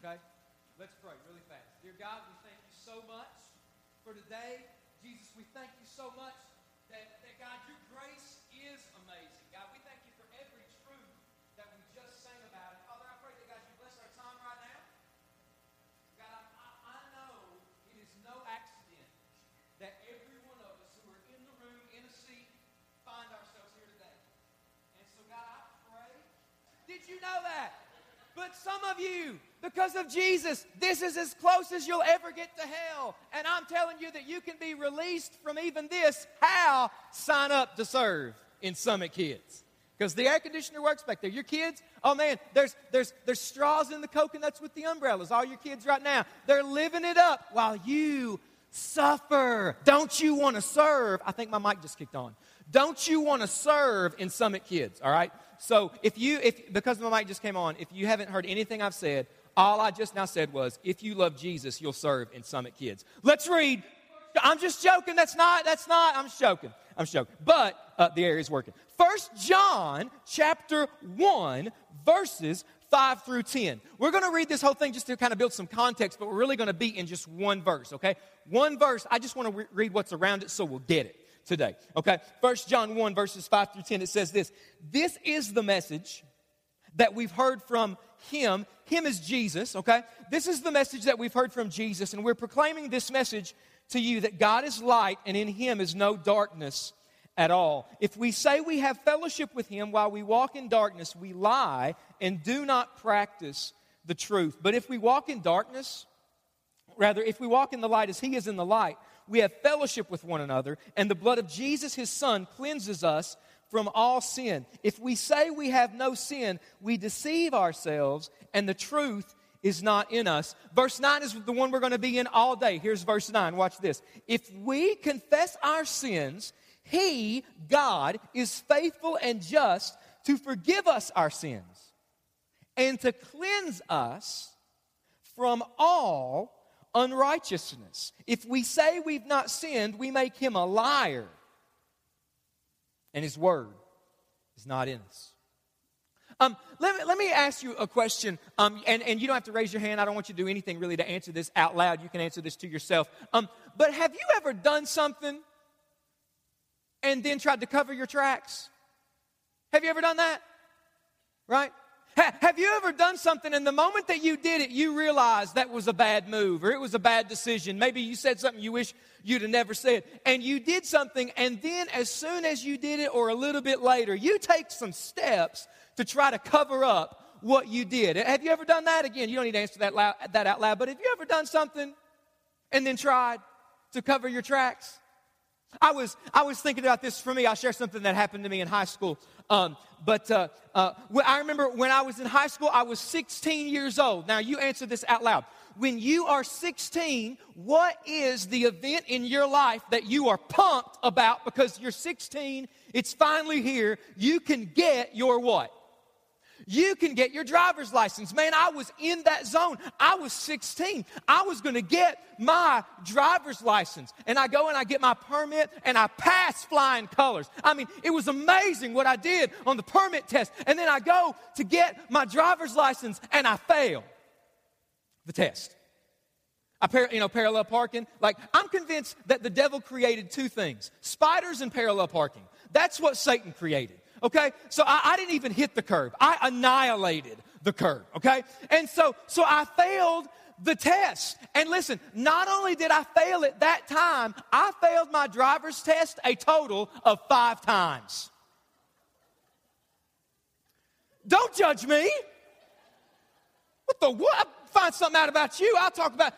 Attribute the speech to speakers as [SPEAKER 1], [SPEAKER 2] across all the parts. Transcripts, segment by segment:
[SPEAKER 1] Okay? Let's pray really fast. Dear God, we thank you so much for today. Jesus, we thank you so much that, that God, your grace is amazing. God, we thank you for every truth that we just sang about. And Father, I pray that God, you bless our time right now. God, I, I, I know it is no accident that every one of us who are in the room, in a seat, find ourselves here today. And so, God, I pray. Did you know that? But some of you, because of Jesus, this is as close as you'll ever get to hell. And I'm telling you that you can be released from even this. How? Sign up to serve in Summit Kids. Because the air conditioner works back there. Your kids, oh man, there's, there's, there's straws in the coconuts with the umbrellas. All your kids right now, they're living it up while you suffer. Don't you want to serve? I think my mic just kicked on. Don't you want to serve in Summit Kids, all right? So if you, if because my mic just came on, if you haven't heard anything I've said, all I just now said was, if you love Jesus, you'll serve in Summit Kids. Let's read. I'm just joking. That's not, that's not, I'm joking. I'm joking. But uh, the area is working. First John chapter 1, verses 5 through 10. We're going to read this whole thing just to kind of build some context, but we're really going to be in just one verse, okay? One verse. I just want to re- read what's around it so we'll get it today. Okay? First John 1, verses 5 through 10, it says this This is the message that we've heard from him. Him is Jesus, okay? This is the message that we've heard from Jesus, and we're proclaiming this message to you that God is light and in him is no darkness at all. If we say we have fellowship with him while we walk in darkness, we lie and do not practice the truth. But if we walk in darkness, rather, if we walk in the light as he is in the light, we have fellowship with one another, and the blood of Jesus, his son, cleanses us from all sin. If we say we have no sin, we deceive ourselves, and the truth is not in us. Verse 9 is the one we're going to be in all day. Here's verse 9. Watch this. If we confess our sins, he, God, is faithful and just to forgive us our sins and to cleanse us from all unrighteousness. If we say we've not sinned, we make him a liar, and his word is not in us. Um, let, me, let me ask you a question, um, and, and you don't have to raise your hand. I don't want you to do anything really to answer this out loud. You can answer this to yourself. Um, but have you ever done something and then tried to cover your tracks? Have you ever done that? Right? Have you ever done something and the moment that you did it, you realized that was a bad move or it was a bad decision? Maybe you said something you wish you'd have never said. And you did something, and then as soon as you did it or a little bit later, you take some steps to try to cover up what you did. Have you ever done that again? You don't need to answer that, loud, that out loud, but have you ever done something and then tried to cover your tracks? I was, I was thinking about this for me. I'll share something that happened to me in high school. Um, but uh, uh, I remember when I was in high school, I was 16 years old. Now, you answer this out loud. When you are 16, what is the event in your life that you are pumped about because you're 16, it's finally here, you can get your what? You can get your driver's license. Man, I was in that zone. I was 16. I was going to get my driver's license. And I go and I get my permit and I pass flying colors. I mean, it was amazing what I did on the permit test. And then I go to get my driver's license and I fail the test. I par- you know, parallel parking. Like, I'm convinced that the devil created two things spiders and parallel parking. That's what Satan created. Okay? So I, I didn't even hit the curb. I annihilated the curb. Okay? And so, so I failed the test. And listen, not only did I fail it that time, I failed my driver's test a total of five times. Don't judge me. What the what? I'll find something out about you. I'll talk about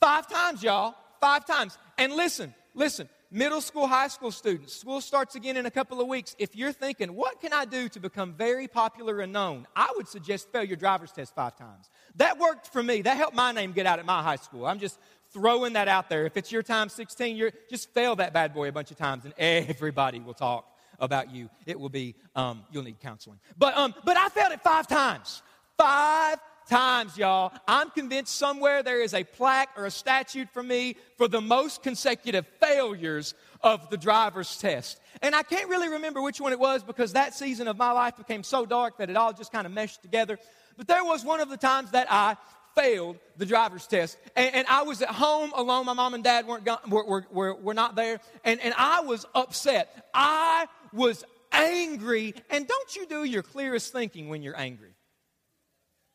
[SPEAKER 1] five times, y'all. Five times. And listen, listen, middle school, high school students, school starts again in a couple of weeks. If you're thinking, what can I do to become very popular and known? I would suggest fail your driver's test five times. That worked for me. That helped my name get out at my high school. I'm just throwing that out there. If it's your time 16, you're, just fail that bad boy a bunch of times and everybody will talk about you. It will be, um, you'll need counseling. But, um, but I failed it five times. Five times, y'all. I'm convinced somewhere there is a plaque or a statute for me for the most consecutive failures of the driver's test. And I can't really remember which one it was because that season of my life became so dark that it all just kind of meshed together. But there was one of the times that I failed the driver's test. And, and, I was at home alone. My mom and dad weren't were, were, were, were not there. And, and I was upset. I was angry. And don't you do your clearest thinking when you're angry?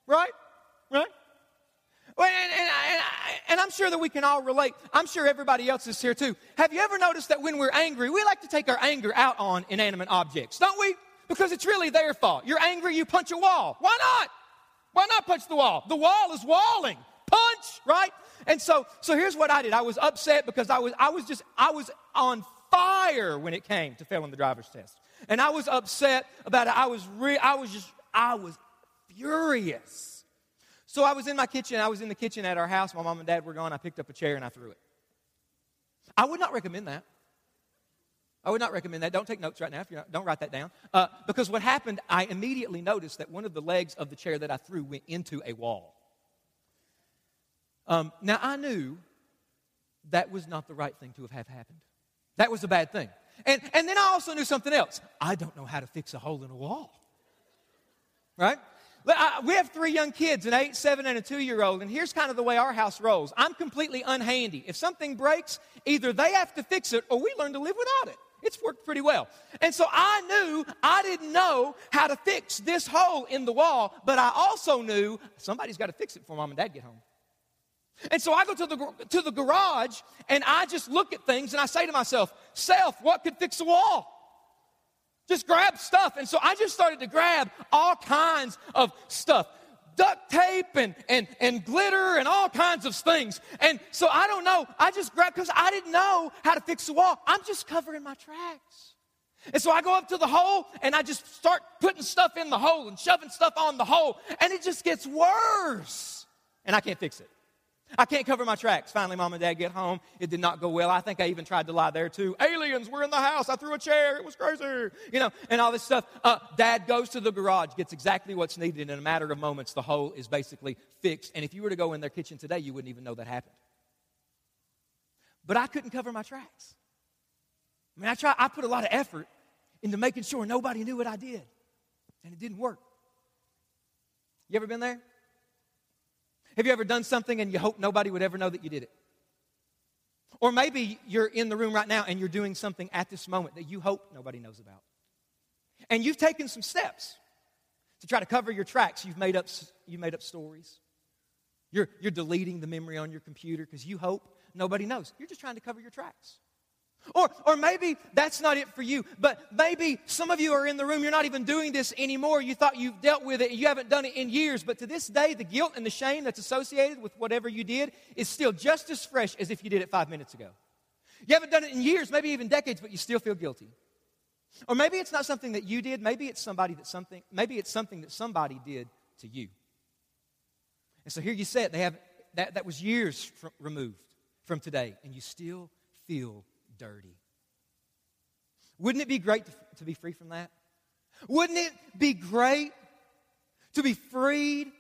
[SPEAKER 1] Right? Right? Well, and, and, and, and, I'm sure that we can all relate. I'm sure everybody else is here too. Have you ever noticed that when we're angry, we like to take our anger out on inanimate objects, don't we? Because it's really their fault. You're angry, you punch a wall. Why not? Why not punch the wall? The wall is walling. Punch, right? And so, so here's what I did. I was upset because I was, I was just, I was on fire when it came to failing the driver's test. And I was upset about it. I was re- I was just, I was furious. So I was in my kitchen. I was in the kitchen at our house. My mom and dad were gone. I picked up a chair and I threw it. I would not recommend that. I would not recommend that. Don't take notes right now. If you're not, don't write that down. Uh, because what happened, I immediately noticed that one of the legs of the chair that I threw went into a wall. Um, now, I knew that was not the right thing to have happened. That was a bad thing. And, and then I also knew something else. I don't know how to fix a hole in a wall. Right? We have three young kids, an eight, seven, and a two year old, and here's kind of the way our house rolls. I'm completely unhandy. If something breaks, either they have to fix it or we learn to live without it. It's worked pretty well. And so I knew I didn't know how to fix this hole in the wall, but I also knew somebody's got to fix it before mom and dad get home. And so I go to the, to the garage and I just look at things and I say to myself, Self, what could fix a wall? Just grab stuff. And so I just started to grab all kinds of stuff duct tape and, and, and glitter and all kinds of things. And so I don't know. I just grabbed because I didn't know how to fix the wall. I'm just covering my tracks. And so I go up to the hole and I just start putting stuff in the hole and shoving stuff on the hole. And it just gets worse. And I can't fix it. I can't cover my tracks. Finally, mom and dad get home. It did not go well. I think I even tried to lie there too. Aliens were in the house. I threw a chair. It was crazy. You know, and all this stuff. Uh, dad goes to the garage, gets exactly what's needed. In a matter of moments, the hole is basically fixed. And if you were to go in their kitchen today, you wouldn't even know that happened. But I couldn't cover my tracks. I mean, I tried, I put a lot of effort into making sure nobody knew what I did. And it didn't work. You ever been there? Have you ever done something and you hope nobody would ever know that you did it? Or maybe you're in the room right now and you're doing something at this moment that you hope nobody knows about. And you've taken some steps to try to cover your tracks. You've made up, you made up stories. You're, you're deleting the memory on your computer because you hope nobody knows. You're just trying to cover your tracks. Or, or maybe that's not it for you, but maybe some of you are in the room, you're not even doing this anymore. You thought you've dealt with it, you haven't done it in years, but to this day, the guilt and the shame that's associated with whatever you did is still just as fresh as if you did it five minutes ago. You haven't done it in years, maybe even decades, but you still feel guilty. Or maybe it's not something that you did, maybe it's somebody that something, maybe it's something that somebody did to you. And so here you say it, they have that, that was years from, removed from today, and you still feel dirty. Wouldn't it be great to, to be free from that? Wouldn't it be great to be freed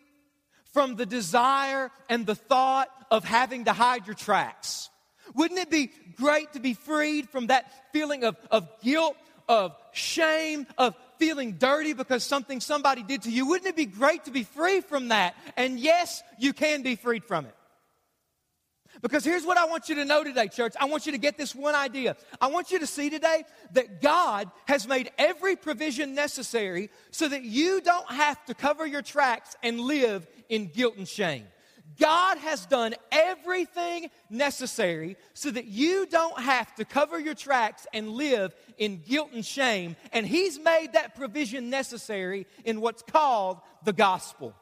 [SPEAKER 1] from the desire and the thought of having to hide your tracks? Wouldn't it be great to be freed from that feeling of, of guilt, of shame, of feeling dirty because something somebody did to you? Wouldn't it be great to be free from that? And yes, you can be freed from it. Because here's what I want you to know today, church. I want you to get this one idea. I want you to see today that God has made every provision necessary so that you don't have to cover your tracks and live in guilt and shame. God has done everything necessary so that you don't have to cover your tracks and live in guilt and shame. And He's made that provision necessary in what's called the gospel.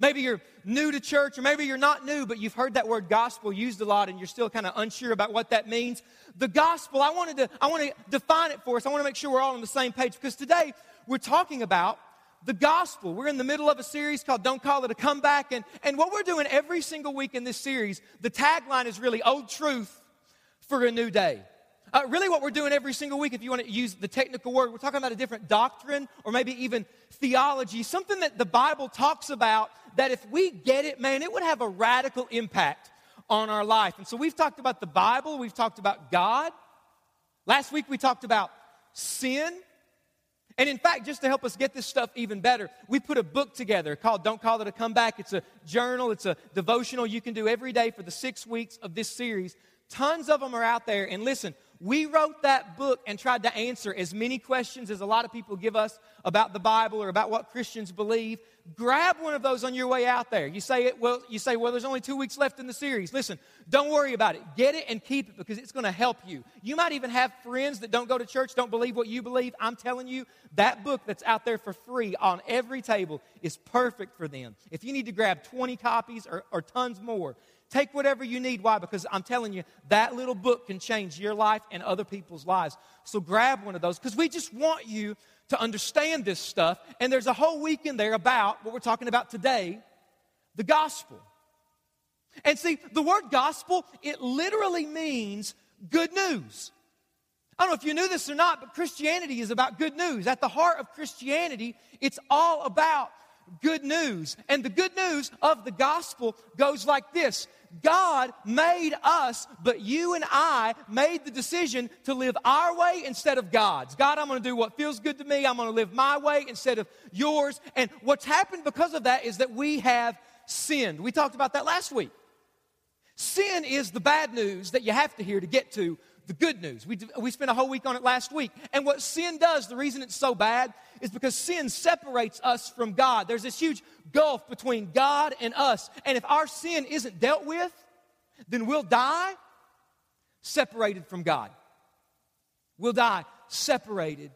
[SPEAKER 1] Maybe you're new to church, or maybe you're not new, but you've heard that word gospel used a lot and you're still kind of unsure about what that means. The gospel, I wanted to, I want to define it for us. I want to make sure we're all on the same page because today we're talking about the gospel. We're in the middle of a series called Don't Call It a Comeback. And, and what we're doing every single week in this series, the tagline is really old truth for a new day. Uh, really, what we're doing every single week, if you want to use the technical word, we're talking about a different doctrine or maybe even theology, something that the Bible talks about that if we get it, man, it would have a radical impact on our life. And so we've talked about the Bible, we've talked about God. Last week we talked about sin. And in fact, just to help us get this stuff even better, we put a book together called Don't Call It a Comeback. It's a journal, it's a devotional you can do every day for the six weeks of this series. Tons of them are out there. And listen, we wrote that book and tried to answer as many questions as a lot of people give us about the Bible or about what Christians believe. Grab one of those on your way out there. You say it, well, you say, well, there's only two weeks left in the series. Listen, don't worry about it. Get it and keep it because it's going to help you. You might even have friends that don't go to church, don't believe what you believe. I'm telling you, that book that's out there for free on every table is perfect for them. If you need to grab 20 copies or, or tons more, Take whatever you need. Why? Because I'm telling you, that little book can change your life and other people's lives. So grab one of those because we just want you to understand this stuff. And there's a whole week in there about what we're talking about today the gospel. And see, the word gospel, it literally means good news. I don't know if you knew this or not, but Christianity is about good news. At the heart of Christianity, it's all about good news. And the good news of the gospel goes like this God made us, but you and I made the decision to live our way instead of God's. God, I'm going to do what feels good to me. I'm going to live my way instead of yours. And what's happened because of that is that we have sinned. We talked about that last week. Sin is the bad news that you have to hear to get to the good news. We, we spent a whole week on it last week. And what sin does, the reason it's so bad, is because sin separates us from God. There's this huge gulf between God and us. And if our sin isn't dealt with, then we'll die separated from God. We'll die separated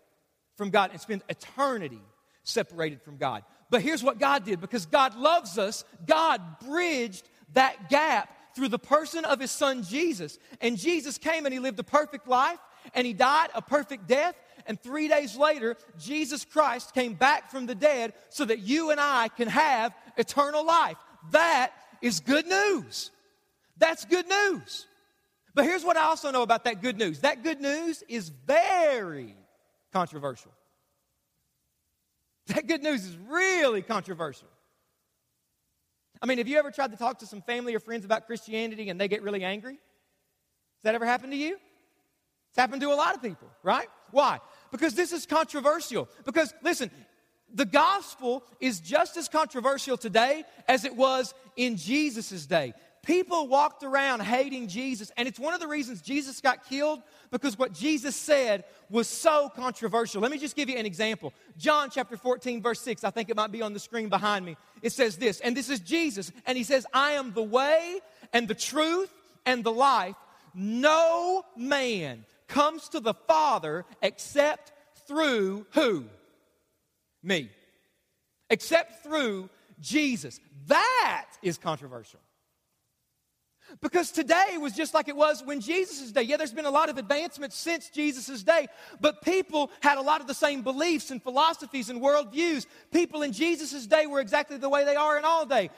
[SPEAKER 1] from God and spend eternity separated from God. But here's what God did because God loves us, God bridged that gap through the person of his son Jesus. And Jesus came and he lived a perfect life and he died a perfect death. And three days later, Jesus Christ came back from the dead so that you and I can have eternal life. That is good news. That's good news. But here's what I also know about that good news that good news is very controversial. That good news is really controversial. I mean, have you ever tried to talk to some family or friends about Christianity and they get really angry? Has that ever happened to you? It's happened to a lot of people, right? Why? Because this is controversial. Because, listen, the gospel is just as controversial today as it was in Jesus' day. People walked around hating Jesus, and it's one of the reasons Jesus got killed because what Jesus said was so controversial. Let me just give you an example. John chapter 14, verse 6, I think it might be on the screen behind me. It says this, and this is Jesus, and he says, I am the way and the truth and the life. No man comes to the Father except through who? Me. Except through Jesus. That is controversial. Because today was just like it was when Jesus' day. Yeah, there's been a lot of advancements since Jesus' day, but people had a lot of the same beliefs and philosophies and worldviews. People in Jesus' day were exactly the way they are in all day.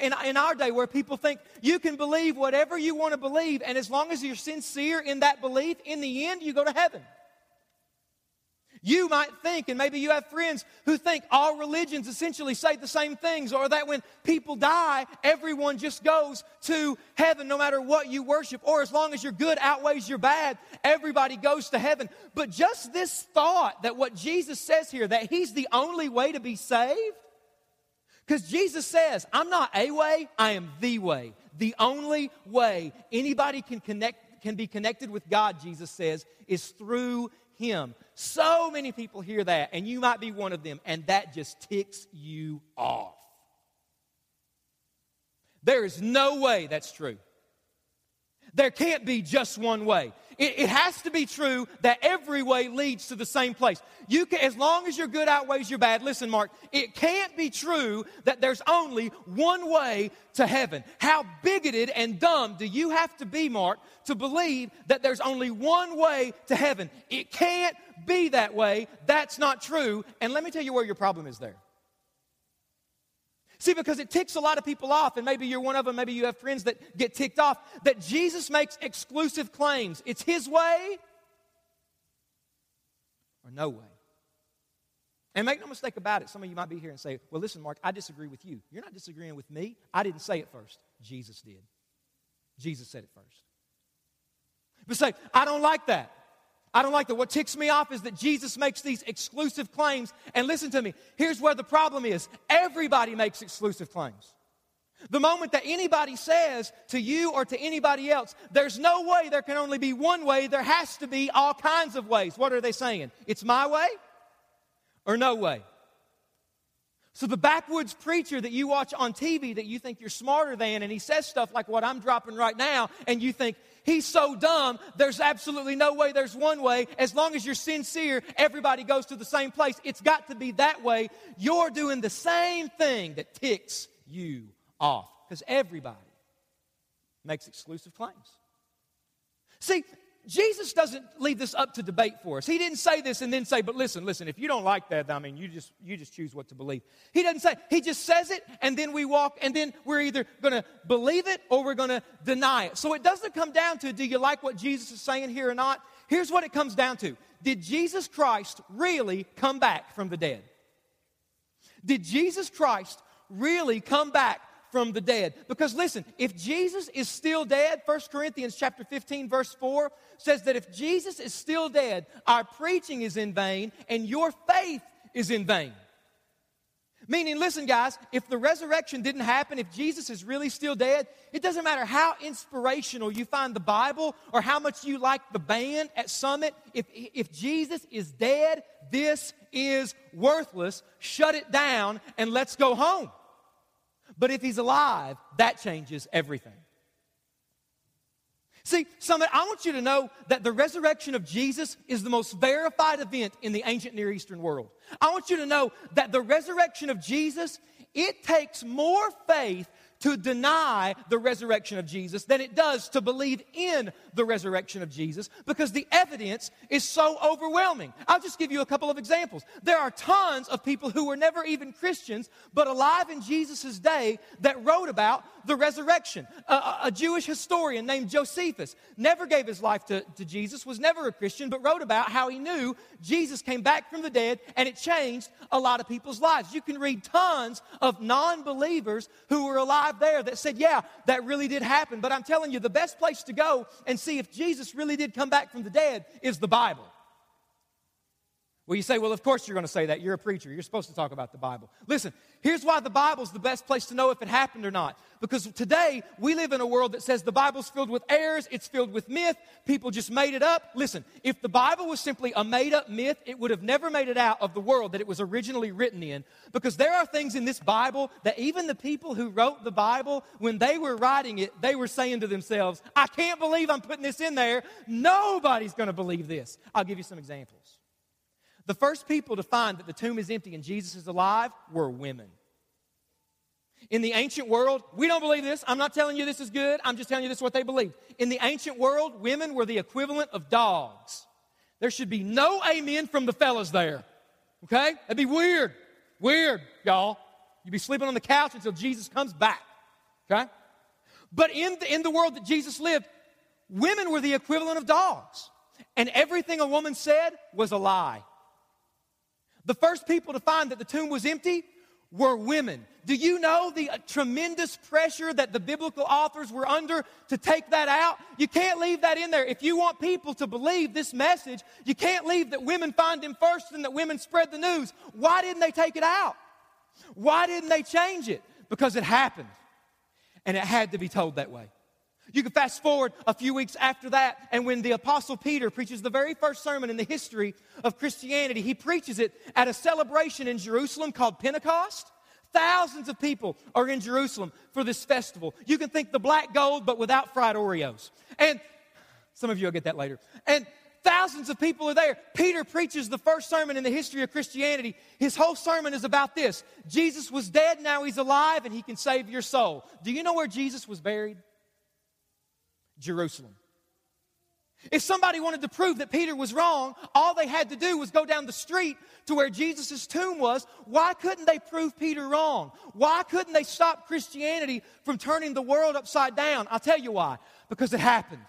[SPEAKER 1] In, in our day, where people think you can believe whatever you want to believe, and as long as you're sincere in that belief, in the end, you go to heaven. You might think, and maybe you have friends who think all religions essentially say the same things, or that when people die, everyone just goes to heaven no matter what you worship, or as long as your good outweighs your bad, everybody goes to heaven. But just this thought that what Jesus says here, that He's the only way to be saved, because Jesus says, I'm not a way, I am the way. The only way anybody can connect can be connected with God, Jesus says, is through him. So many people hear that, and you might be one of them, and that just ticks you off. There is no way that's true. There can't be just one way. It, it, has to be true that every way leads to the same place. You can, as long as your good outweighs your bad, listen, Mark, it can't be true that there's only one way to heaven. How bigoted and dumb do you have to be, Mark, to believe that there's only one way to heaven? It can't be that way. That's not true. And let me tell you where your problem is there. See, because it ticks a lot of people off, and maybe you're one of them, maybe you have friends that get ticked off, that Jesus makes exclusive claims. It's his way or no way. And make no mistake about it, some of you might be here and say, Well, listen, Mark, I disagree with you. You're not disagreeing with me. I didn't say it first. Jesus did. Jesus said it first. But say, I don't like that. I don't like that. What ticks me off is that Jesus makes these exclusive claims. And listen to me, here's where the problem is everybody makes exclusive claims. The moment that anybody says to you or to anybody else, there's no way there can only be one way, there has to be all kinds of ways. What are they saying? It's my way or no way? So, the backwoods preacher that you watch on TV that you think you're smarter than, and he says stuff like what I'm dropping right now, and you think, he's so dumb, there's absolutely no way there's one way. As long as you're sincere, everybody goes to the same place. It's got to be that way. You're doing the same thing that ticks you off because everybody makes exclusive claims. See, Jesus doesn't leave this up to debate for us. He didn't say this and then say, but listen, listen, if you don't like that, I mean, you just, you just choose what to believe. He doesn't say, he just says it and then we walk and then we're either going to believe it or we're going to deny it. So it doesn't come down to, do you like what Jesus is saying here or not? Here's what it comes down to. Did Jesus Christ really come back from the dead? Did Jesus Christ really come back from the dead. Because listen, if Jesus is still dead, 1 Corinthians chapter 15 verse 4 says that if Jesus is still dead, our preaching is in vain and your faith is in vain. Meaning, listen, guys, if the resurrection didn't happen, if Jesus is really still dead, it doesn't matter how inspirational you find the Bible or how much you like the band at Summit. If, if Jesus is dead, this is worthless. Shut it down and let's go home. But if he's alive, that changes everything. See, Summit, I want you to know that the resurrection of Jesus is the most verified event in the ancient Near Eastern world. I want you to know that the resurrection of Jesus, it takes more faith to deny the resurrection of Jesus than it does to believe in the resurrection of Jesus because the evidence is so overwhelming. I'll just give you a couple of examples. There are tons of people who were never even Christians but alive in Jesus' day that wrote about the resurrection. A, a, Jewish historian named Josephus never gave his life to, to Jesus, was never a Christian, but wrote about how he knew Jesus came back from the dead and it changed a lot of people's lives. You can read tons of non believers who were alive there that said, Yeah, that really did happen. But I'm telling you, the best place to go and see if Jesus really did come back from the dead is the Bible. Well, you say, well, of course you're going to say that. You're a preacher. You're supposed to talk about the Bible. Listen, here's why the Bible's the best place to know if it happened or not. Because today we live in a world that says the Bible's filled with errors, it's filled with myth, people just made it up. Listen, if the Bible was simply a made up myth, it would have never made it out of the world that it was originally written in. Because there are things in this Bible that even the people who wrote the Bible, when they were writing it, they were saying to themselves, I can't believe I'm putting this in there. Nobody's going to believe this. I'll give you some examples. The first people to find that the tomb is empty and Jesus is alive were women. In the ancient world, we don't believe this. I'm not telling you this is good. I'm just telling you this is what they believed. In the ancient world, women were the equivalent of dogs. There should be no amen from the fellas there. Okay? That'd be weird. Weird, y'all. You'd be sleeping on the couch until Jesus comes back. Okay? But in the, in the world that Jesus lived, women were the equivalent of dogs. And everything a woman said was a lie. The first people to find that the tomb was empty were women. Do you know the uh, tremendous pressure that the biblical authors were under to take that out? You can't leave that in there. If you want people to believe this message, you can't leave that women find him first and that women spread the news. Why didn't they take it out? Why didn't they change it? Because it happened. And it had to be told that way. You can fast forward a few weeks after that, and when the Apostle Peter preaches the very first sermon in the history of Christianity, he preaches it at a celebration in Jerusalem called Pentecost. Thousands of people are in Jerusalem for this festival. You can think the black gold, but without fried Oreos. And some of you will get that later. And thousands of people are there. Peter preaches the first sermon in the history of Christianity. His whole sermon is about this Jesus was dead, now he's alive, and he can save your soul. Do you know where Jesus was buried? Jerusalem. If somebody wanted to prove that Peter was wrong, all they had to do was go down the street to where Jesus' tomb was. Why couldn't they prove Peter wrong? Why couldn't they stop Christianity from turning the world upside down? I'll tell you why. Because it happened.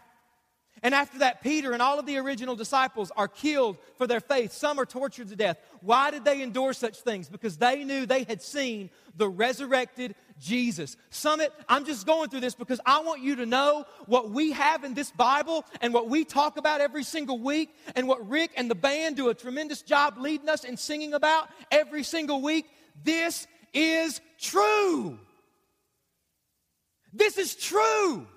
[SPEAKER 1] And after that, Peter and all of the original disciples are killed for their faith. Some are tortured to death. Why did they endure such things? Because they knew they had seen the resurrected Jesus. Summit, I'm just going through this because I want you to know what we have in this Bible and what we talk about every single week and what Rick and the band do a tremendous job leading us and singing about every single week. This is true. This is true.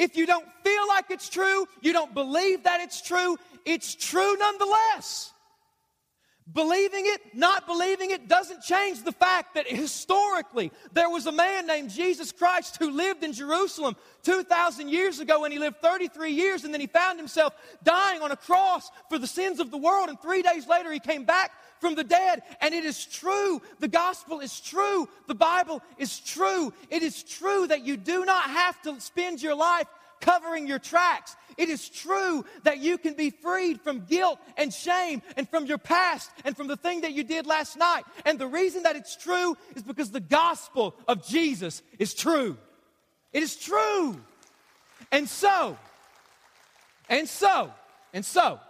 [SPEAKER 1] If you don't feel like it's true, you don't believe that it's true, it's true nonetheless. Believing it, not believing it, doesn't change the fact that historically there was a man named Jesus Christ who lived in Jerusalem 2,000 years ago and he lived 33 years and then he found himself dying on a cross for the sins of the world. And three days later he came back from the dead. And it is true. The gospel is true. The Bible is true. It is true that you do not have to spend your life covering your tracks. It is true that you can be freed from guilt and shame and from your past and from the thing that you did last night. And the reason that it's true is because the gospel of Jesus is true. It is true. And so, and so, and so,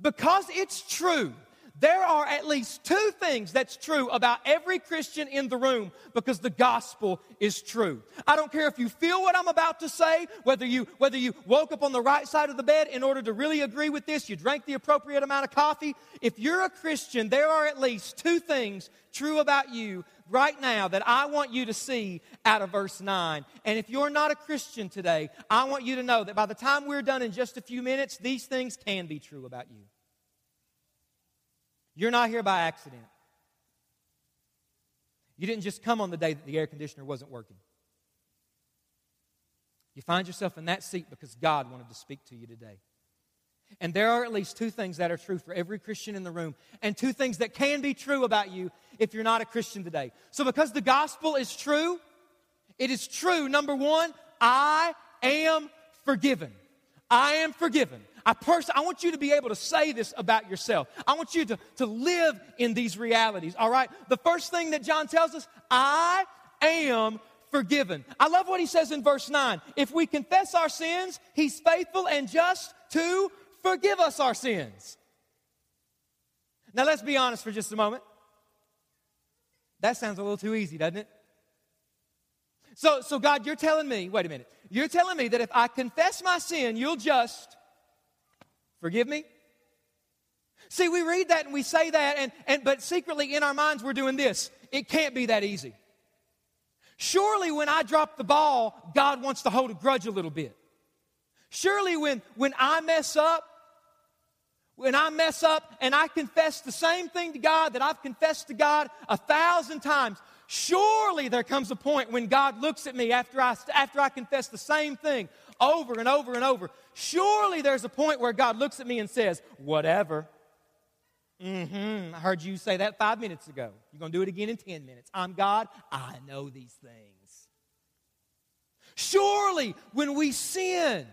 [SPEAKER 1] because it's true, there are at least two things that's true about every Christian in the room because the gospel is true. I don't care if you feel what I'm about to say, whether you whether you woke up on the right side of the bed in order to really agree with this, you drank the appropriate amount of coffee. If you're a Christian, there are at least two things true about you right now that I want you to see out of verse 9. And if you're not a Christian today, I want you to know that by the time we're done in just a few minutes, these things can be true about you. You're not here by accident. You didn't just come on the day that the air conditioner wasn't working. You find yourself in that seat because God wanted to speak to you today. And there are at least two things that are true for every Christian in the room, and two things that can be true about you if you're not a Christian today. So, because the gospel is true, it is true, number one, I am forgiven. I am forgiven. I pers- I want you to be able to say this about yourself. I want you to, to live in these realities, all right? The first thing that John tells us, I am forgiven. I love what he says in verse 9. If we confess our sins, he's faithful and just to forgive us our sins. Now let's be honest for just a moment. That sounds a little too easy, doesn't it? So, so God, you're telling me, wait a minute, you're telling me that if I confess my sin, you'll just Forgive me? See, we read that and we say that, and, and, but secretly in our minds we're doing this. It can't be that easy. Surely when I drop the ball, God wants to hold a grudge a little bit. Surely when, when I mess up, when I mess up and I confess the same thing to God that I've confessed to God a thousand times, surely there comes a point when God looks at me after I, after I confess the same thing over and over and over. Surely there's a point where God looks at me and says, Whatever. Mm-hmm. I heard you say that five minutes ago. You're going to do it again in 10 minutes. I'm God. I know these things. Surely when we sin,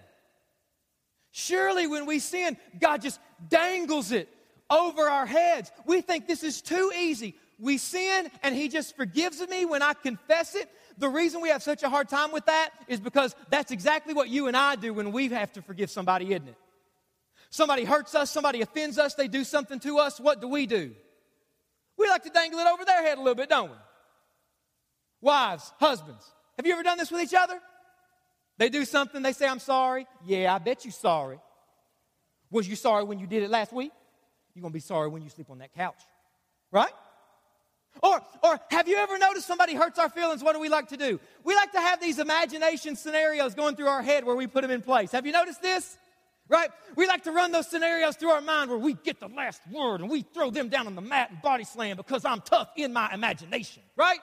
[SPEAKER 1] surely when we sin, God just dangles it over our heads. We think this is too easy. We sin and He just forgives me when I confess it. The reason we have such a hard time with that is because that's exactly what you and I do when we have to forgive somebody, isn't it? Somebody hurts us, somebody offends us, they do something to us. What do we do? We like to dangle it over their head a little bit, don't we? Wives, husbands, have you ever done this with each other? They do something, they say, I'm sorry. Yeah, I bet you sorry. Was you sorry when you did it last week? You're going to be sorry when you sleep on that couch, right? Or, or have you ever noticed somebody hurts our feelings? What do we like to do? We like to have these imagination scenarios going through our head where we put them in place. Have you noticed this? Right? We like to run those scenarios through our mind where we get the last word and we throw them down on the mat and body slam because I'm tough in my imagination. Right?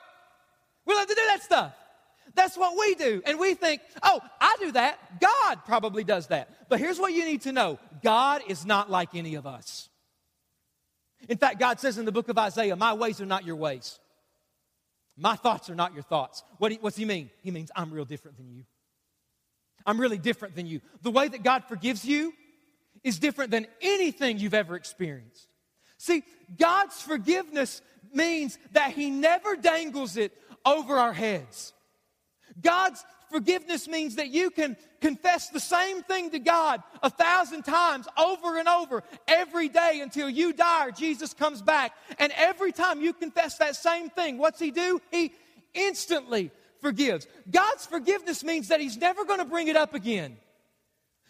[SPEAKER 1] We like to do that stuff. That's what we do. And we think, oh, I do that. God probably does that. But here's what you need to know God is not like any of us. In fact, God says in the book of Isaiah, My ways are not your ways. My thoughts are not your thoughts. What what's he mean? He means I'm real different than you. I'm really different than you. The way that God forgives you is different than anything you've ever experienced. See, God's forgiveness means that He never dangles it over our heads. God's forgiveness means that you can confess the same thing to God a thousand times over and over every day until you die or Jesus comes back. And every time you confess that same thing, what's He do? He instantly forgives. God's forgiveness means that He's never going to bring it up again.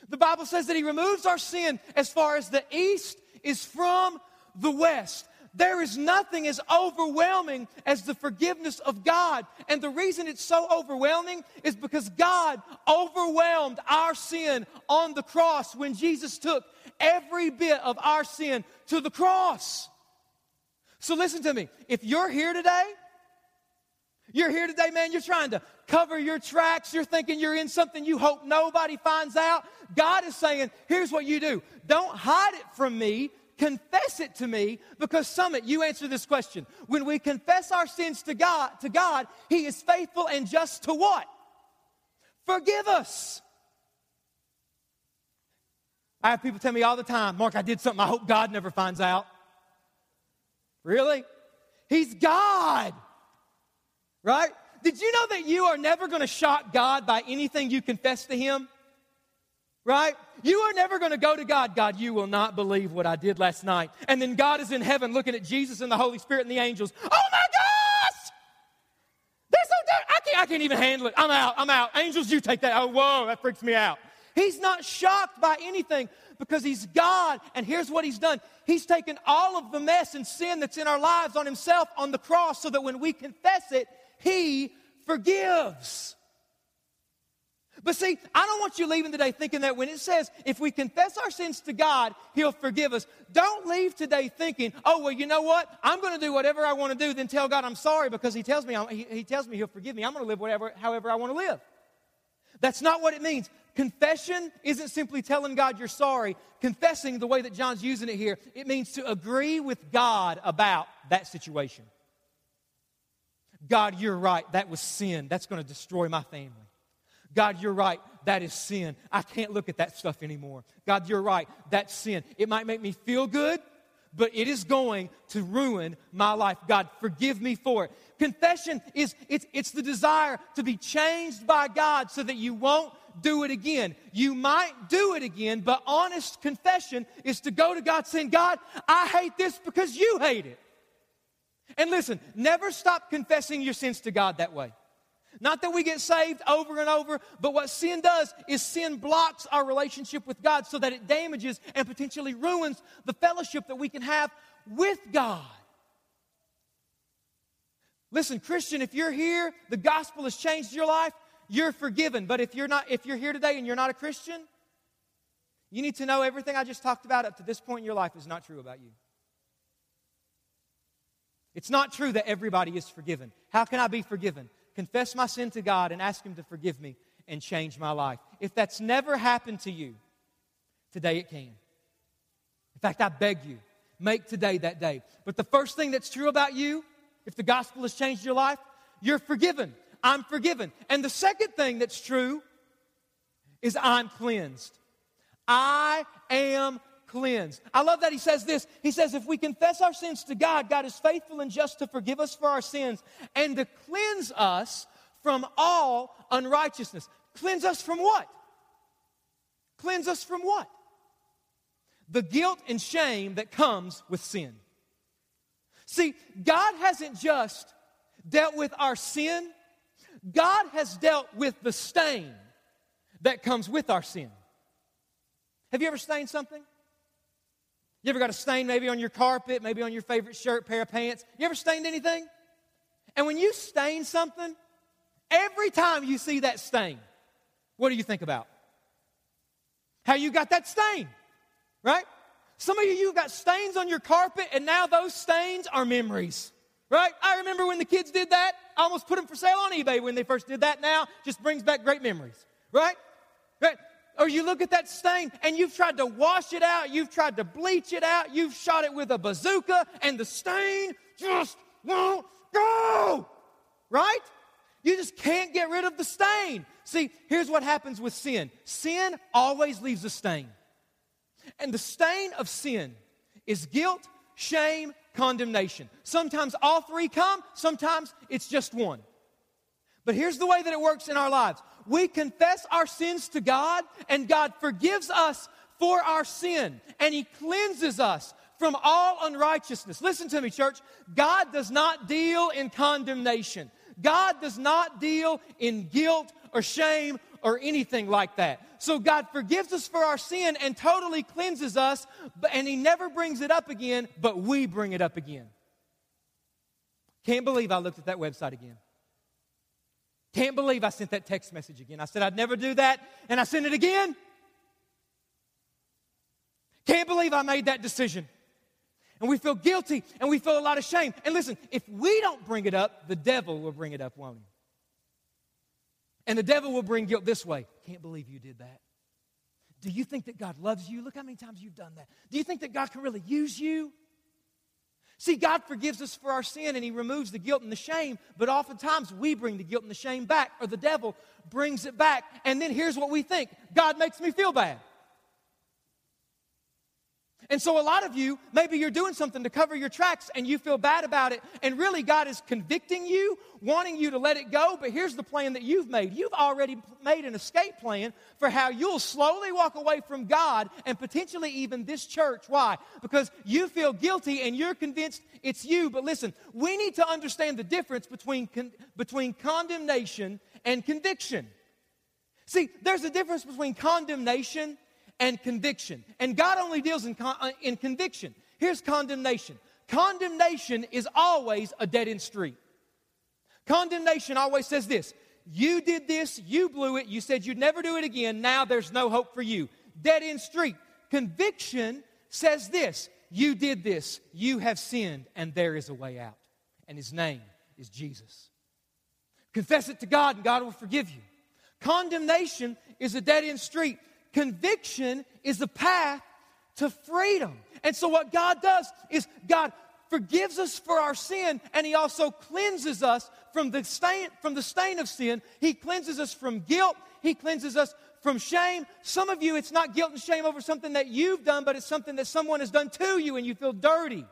[SPEAKER 1] The Bible says that He removes our sin as far as the east is from the west. There is nothing as overwhelming as the forgiveness of God. And the reason it's so overwhelming is because God overwhelmed our sin on the cross when Jesus took every bit of our sin to the cross. So listen to me. If you're here today, you're here today, man, you're trying to cover your tracks, you're thinking you're in something you hope nobody finds out. God is saying, here's what you do. Don't hide it from me. Confess it to me because Summit, you answer this question. When we confess our sins to God, to God, He is faithful and just to what? Forgive us. I have people tell me all the time, Mark, I did something I hope God never finds out. Really? He's God. Right? Did you know that you are never going to shock God by anything you confess to Him? Right? You are never going to go to God, God, you will not believe what I did last night. And then God is in heaven looking at Jesus and the Holy Spirit and the angels. Oh my gosh! They're so. I can't, I can't even handle it. I'm out. I'm out. Angels, you take that. Oh, whoa, that freaks me out. He's not shocked by anything because he's God. And here's what he's done He's taken all of the mess and sin that's in our lives on himself on the cross so that when we confess it, he forgives. But see, I don't want you leaving today thinking that when it says if we confess our sins to God, He'll forgive us. Don't leave today thinking, oh, well, you know what? I'm going to do whatever I want to do, then tell God I'm sorry because He tells me, he, he tells me He'll forgive me. I'm going to live whatever, however I want to live. That's not what it means. Confession isn't simply telling God you're sorry. Confessing, the way that John's using it here, it means to agree with God about that situation. God, you're right. That was sin. That's going to destroy my family. God, you're right. That is sin. I can't look at that stuff anymore. God, you're right. That's sin. It might make me feel good, but it is going to ruin my life. God, forgive me for it. Confession is it's, it's the desire to be changed by God so that you won't do it again. You might do it again, but honest confession is to go to God saying, God, I hate this because you hate it. And listen, never stop confessing your sins to God that way. Not that we get saved over and over, but what sin does is sin blocks our relationship with God so that it damages and potentially ruins the fellowship that we can have with God. Listen, Christian, if you're here, the gospel has changed your life, you're forgiven. But if you're not if you're here today and you're not a Christian, you need to know everything I just talked about up to this point in your life is not true about you. It's not true that everybody is forgiven. How can I be forgiven? Confess my sin to God and ask Him to forgive me and change my life. If that's never happened to you, today it can. In fact, I beg you, make today that day. But the first thing that's true about you, if the gospel has changed your life, you're forgiven. I'm forgiven. And the second thing that's true is I'm cleansed. I am cleansed. I love that he says this. He says, if we confess our sins to God, God is faithful and just to forgive us for our sins and to cleanse us from all unrighteousness. Cleanse us from what? Cleanse us from what? The guilt and shame that comes with sin. See, God hasn't just dealt with our sin, God has dealt with the stain that comes with our sin. Have you ever stained something? You ever got a stain maybe on your carpet, maybe on your favorite shirt, pair of pants? You ever stained anything? And when you stain something, every time you see that stain, what do you think about? How you got that stain, right? Some of you, you've got stains on your carpet, and now those stains are memories, right? I remember when the kids did that. I almost put them for sale on eBay when they first did that. Now, just brings back great memories, right? Right? Or you look at that stain and you've tried to wash it out, you've tried to bleach it out, you've shot it with a bazooka, and the stain just won't go. Right? You just can't get rid of the stain. See, here's what happens with sin sin always leaves a stain. And the stain of sin is guilt, shame, condemnation. Sometimes all three come, sometimes it's just one. But here's the way that it works in our lives we confess our sins to God, and God forgives us for our sin, and He cleanses us from all unrighteousness. Listen to me, church. God does not deal in condemnation. God does not deal in guilt or shame or anything like that. So God forgives us for our sin and totally cleanses us, and He never brings it up again, but we bring it up again. Can't believe I looked at that website again. Can't believe I sent that text message again. I said I'd never do that, and I sent it again. Can't believe I made that decision. And we feel guilty and we feel a lot of shame. And listen, if we don't bring it up, the devil will bring it up, won't he? And the devil will bring guilt this way. Can't believe you did that. Do you think that God loves you? Look how many times you've done that. Do you think that God can really use you? See, God forgives us for our sin and He removes the guilt and the shame, but oftentimes we bring the guilt and the shame back, or the devil brings it back. And then here's what we think God makes me feel bad. And so, a lot of you, maybe you're doing something to cover your tracks and you feel bad about it. And really, God is convicting you, wanting you to let it go. But here's the plan that you've made you've already made an escape plan for how you'll slowly walk away from God and potentially even this church. Why? Because you feel guilty and you're convinced it's you. But listen, we need to understand the difference between, con- between condemnation and conviction. See, there's a difference between condemnation and conviction. And God only deals in, con- uh, in conviction. Here's condemnation condemnation is always a dead end street. Condemnation always says this You did this, you blew it, you said you'd never do it again, now there's no hope for you. Dead end street. Conviction says this You did this, you have sinned, and there is a way out. And his name is Jesus. Confess it to God, and God will forgive you. Condemnation is a dead end street. Conviction is the path to freedom. And so, what God does is God forgives us for our sin, and He also cleanses us from the stain, from the stain of sin. He cleanses us from guilt. He cleanses us from shame. Some of you, it's not guilt and shame over something that you've done, but it's something that someone has done to you, and you feel dirty.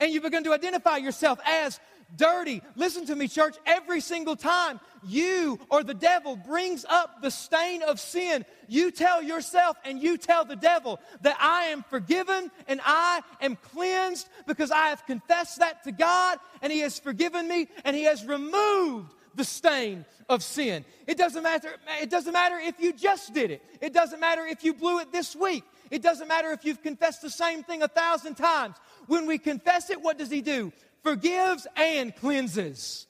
[SPEAKER 1] And you begin to identify yourself as dirty. Listen to me, church. Every single time you or the devil brings up the stain of sin, you tell yourself and you tell the devil that I am forgiven and I am cleansed because I have confessed that to God and He has forgiven me and He has removed the stain of sin. It doesn't matter, it doesn't matter if you just did it. It doesn't matter if you blew it this week. It doesn't matter if you've confessed the same thing a thousand times. When we confess it, what does He do? Forgives and cleanses.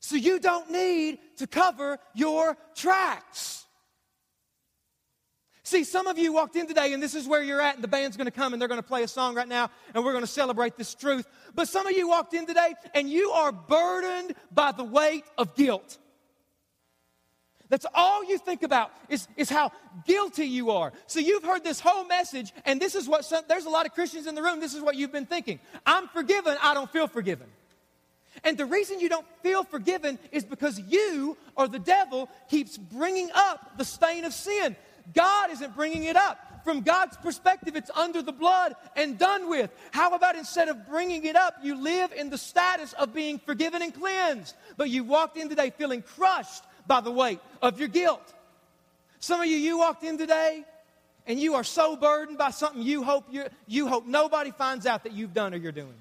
[SPEAKER 1] So you don't need to cover your tracks. See, some of you walked in today, and this is where you're at, and the band's to come and they're to play a song right now, and we're to celebrate this truth. But some of you walked in today, and you are burdened by the weight of guilt. That's all you think about is, is how guilty you are. So you've heard this whole message, and this is what some, there's a lot of Christians in the room. This is what you've been thinking. I'm forgiven, I don't feel forgiven. And the reason you don't feel forgiven is because you or the devil keeps bringing up the stain of sin. God isn't bringing it up. From God's perspective, it's under the blood and done with. How about instead of bringing it up, you live in the status of being forgiven and cleansed? But you walked in today feeling crushed by the weight of your guilt. Some of you, you walked in today and you are so burdened by something you hope, you you hope nobody finds out that you've done or you're doing.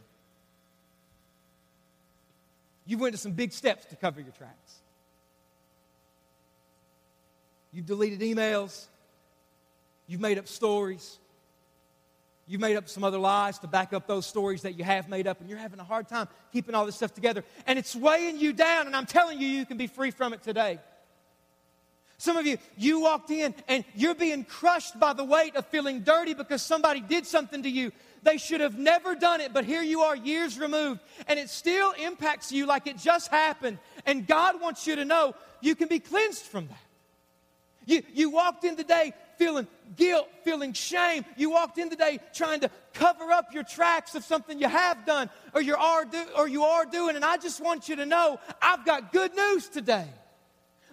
[SPEAKER 1] You went to some big steps to cover your tracks. You've deleted emails. You've made up stories. You've made up some other lies to back up those stories that you have made up, and you're having a hard time keeping all this stuff together. And it's weighing you down, and I'm telling you, you can be free from it today. Some of you, you walked in and you're being crushed by the weight of feeling dirty because somebody did something to you. They should have never done it, but here you are years removed, and it still impacts you like it just happened. And God wants you to know you can be cleansed from that. You, you walked in today feeling guilt, feeling shame. You walked in today trying to cover up your tracks of something you have done or you are, do, or you are doing. And I just want you to know I've got good news today.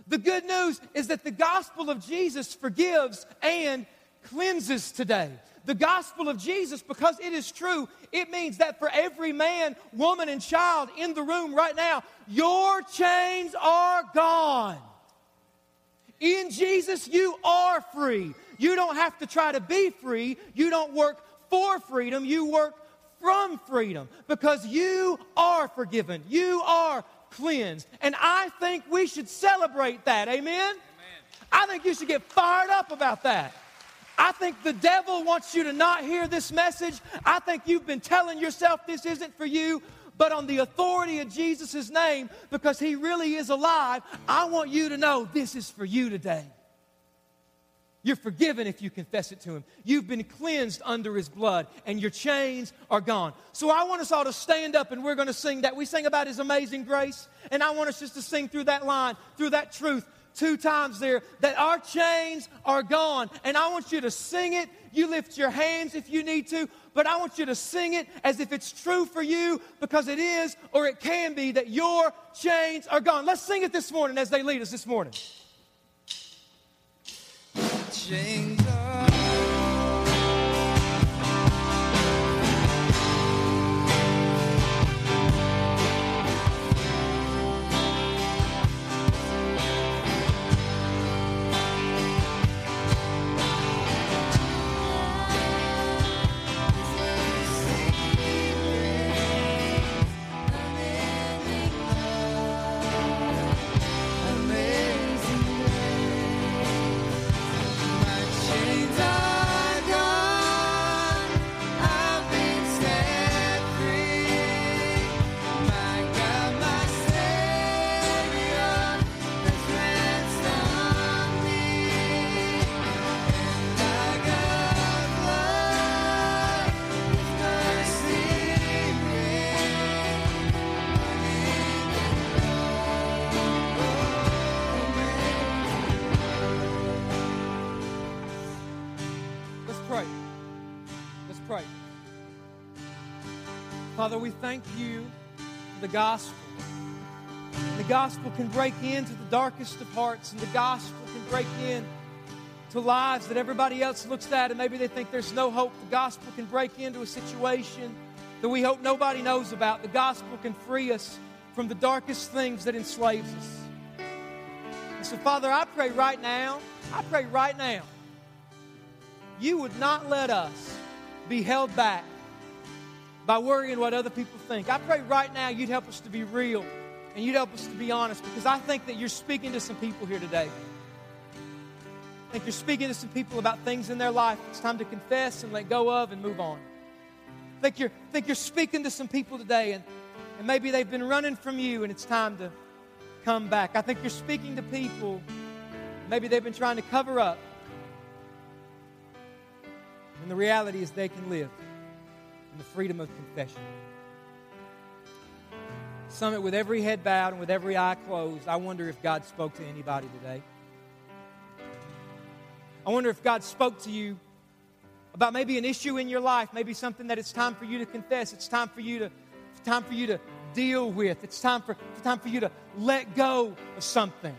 [SPEAKER 1] The good news is that the gospel of Jesus forgives and cleanses today. The gospel of Jesus, because it is true, it means that for every man, woman, and child in the room right now, your chains are gone. In Jesus, you are free. You don't have to try to be free. You don't work for freedom. You work from freedom because you are forgiven. You are cleansed. And I think we should celebrate that. Amen? Amen? I think you should get fired up about that. I think the devil wants you to not hear this message. I think you've been telling yourself this isn't for you. But on the authority of Jesus' name, because he really is alive, I want you to know this is for you today. You're forgiven if you confess it to Him. You've been cleansed under His blood, and your chains are gone. So I want us all to stand up and we're going to sing that. We sing about His amazing grace, and I want us just to sing through that line, through that truth, two times there that our chains are gone. And I want you to sing it. You lift your hands if you need to, but I want you to sing it as if it's true for you because it is or it can be that your chains are gone. Let's sing it this morning as they lead us this morning chains You the gospel. The gospel can break into the darkest of hearts, and the gospel can break in to lives that everybody else looks at and maybe they think there's no hope. The gospel can break into a situation that we hope nobody knows about. The gospel can free us from the darkest things that enslaves us. And so, Father, I pray right now, I pray right now, you would not let us be held back by worrying what other people think. I pray right now you'd help us to be real and you'd help us to be honest because I think that you're speaking to some people here today. I think you're speaking to some people about things in their life it's time to confess and let go of and move on. I think you're, I think you're speaking to some people today and, and maybe they've been running from you and it's time to come back. I think you're speaking to people, maybe they've been trying to cover up. And the reality is they can live and the freedom of confession. Summit with every head bowed and with every eye closed. I wonder if God spoke to anybody today. I wonder if God spoke to you about maybe an issue in your life, maybe something that it's time for you to confess. It's time for you to, time for you to deal with. It's time for, time for you to let go of something.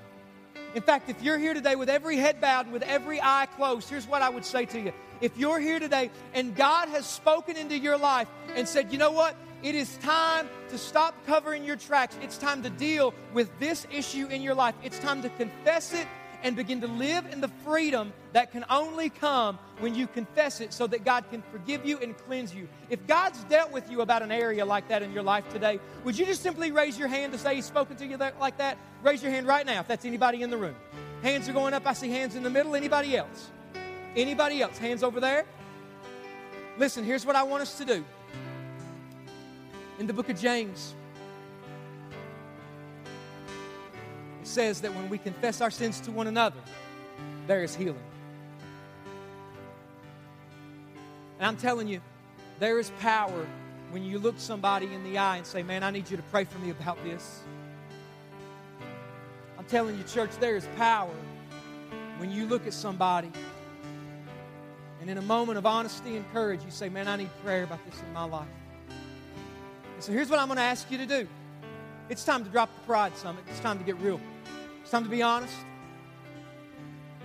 [SPEAKER 1] In fact, if you're here today with every head bowed and with every eye closed, here's what I would say to you if you're here today and God has spoken into your life and said, you know what? It is time to stop covering your tracks. It's time to deal with this issue in your life. It's time to confess it and begin to live in the freedom that can only come when you confess it so that God can forgive you and cleanse you. If God's dealt with you about an area like that in your life today, would you just simply raise your hand to say He's spoken to you that, like that? Raise your hand right now if that's anybody in the room. Hands are going up. I see hands in the middle. Anybody else? Anybody else? Hands over there? Listen, here's what I want us to do. In the book of James, it says that when we confess our sins to one another, there is healing. And I'm telling you, there is power when you look somebody in the eye and say, Man, I need you to pray for me about this. I'm telling you, church, there is power when you look at somebody and in a moment of honesty and courage, you say, Man, I need prayer about this in my life. And so here's what I'm going to ask you to do it's time to drop the pride summit. It's time to get real. It's time to be honest.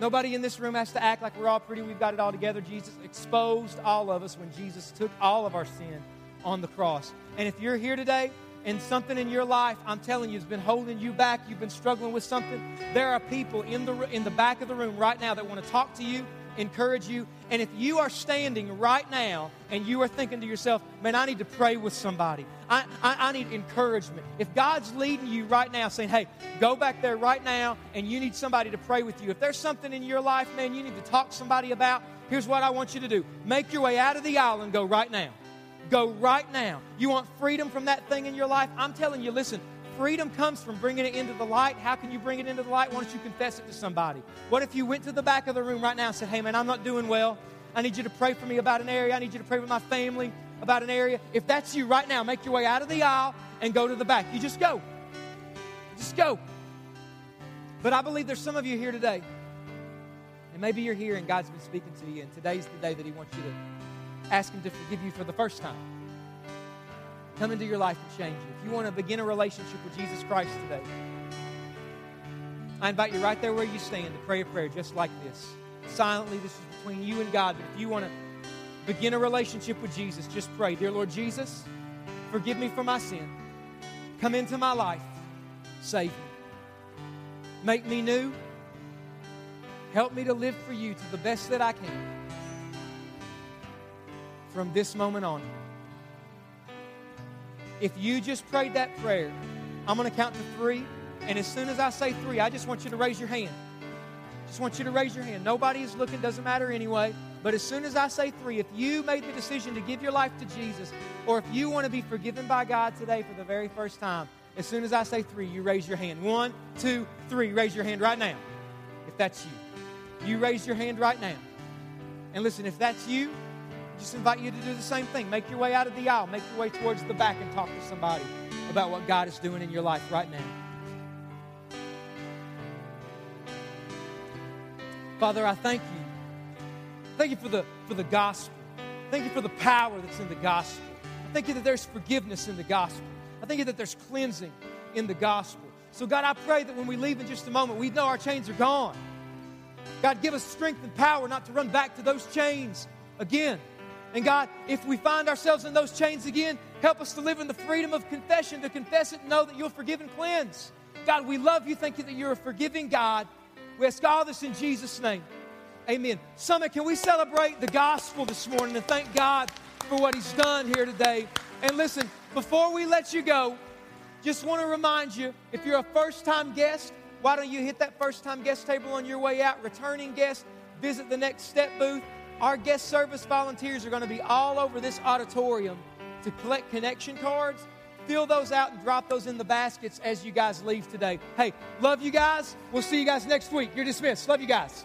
[SPEAKER 1] Nobody in this room has to act like we're all pretty, we've got it all together. Jesus exposed all of us when Jesus took all of our sin on the cross. And if you're here today and something in your life, I'm telling you, has been holding you back, you've been struggling with something, there are people in the, in the back of the room right now that want to talk to you, encourage you. And if you are standing right now and you are thinking to yourself, man, I need to pray with somebody, I, I, I, need encouragement. If God's leading you right now saying, hey, go back there right now and you need somebody to pray with you, if there's something in your life, man, you need to talk to somebody about, here's what I want you to do make your way out of the aisle and go right now. Go right now. You want freedom from that thing in your life? I'm telling you, listen, freedom comes from bringing it into the light. How can you bring it into the light? Why don't you confess it to somebody? What if you went to the back of the room right now and said, Hey, man, I'm not doing well. I need you to pray for me about an area. I need you to pray with my family about an area. If that's you right now, make your way out of the aisle and go to the back. You just go. Just go. But I believe there's some of you here today. And maybe you're here and God's been speaking to you, and today's the day that He wants you to ask Him to forgive you for the first time. Come into your life and change you. If you want to begin a relationship with Jesus Christ today, I invite you right there where you stand to pray a prayer just like this. Silently, this is between you and God. But if you want to begin a relationship with Jesus, just pray Dear Lord Jesus, forgive me for my sin. Come into my life. Save me. Make me new. Help me to live for you to the best that I can from this moment on. If you just prayed that prayer, I'm going to count to three. And as soon as I say three, I just want you to raise your hand. Just want you to raise your hand. Nobody is looking, doesn't matter anyway. But as soon as I say three, if you made the decision to give your life to Jesus, or if you want to be forgiven by God today for the very first time, as soon as I say three, you raise your hand. One, two, three. Raise your hand right now. If that's you, you raise your hand right now. And listen, if that's you, just invite you to do the same thing. Make your way out of the aisle, make your way towards the back, and talk to somebody about what God is doing in your life right now. Father, I thank you. Thank you for the, for the gospel. Thank you for the power that's in the gospel. I thank you that there's forgiveness in the gospel. I thank you that there's cleansing in the gospel. So, God, I pray that when we leave in just a moment, we know our chains are gone. God, give us strength and power not to run back to those chains again. And God, if we find ourselves in those chains again, help us to live in the freedom of confession, to confess it and know that you'll forgive and cleanse. God, we love you. Thank you that you're a forgiving God. We ask all this in Jesus' name. Amen. Summit, can we celebrate the gospel this morning and thank God for what He's done here today? And listen, before we let you go, just want to remind you if you're a first time guest, why don't you hit that first time guest table on your way out? Returning guest, visit the next step booth. Our guest service volunteers are going to be all over this auditorium to collect connection cards. Fill those out and drop those in the baskets as you guys leave today. Hey, love you guys. We'll see you guys next week. You're dismissed. Love you guys.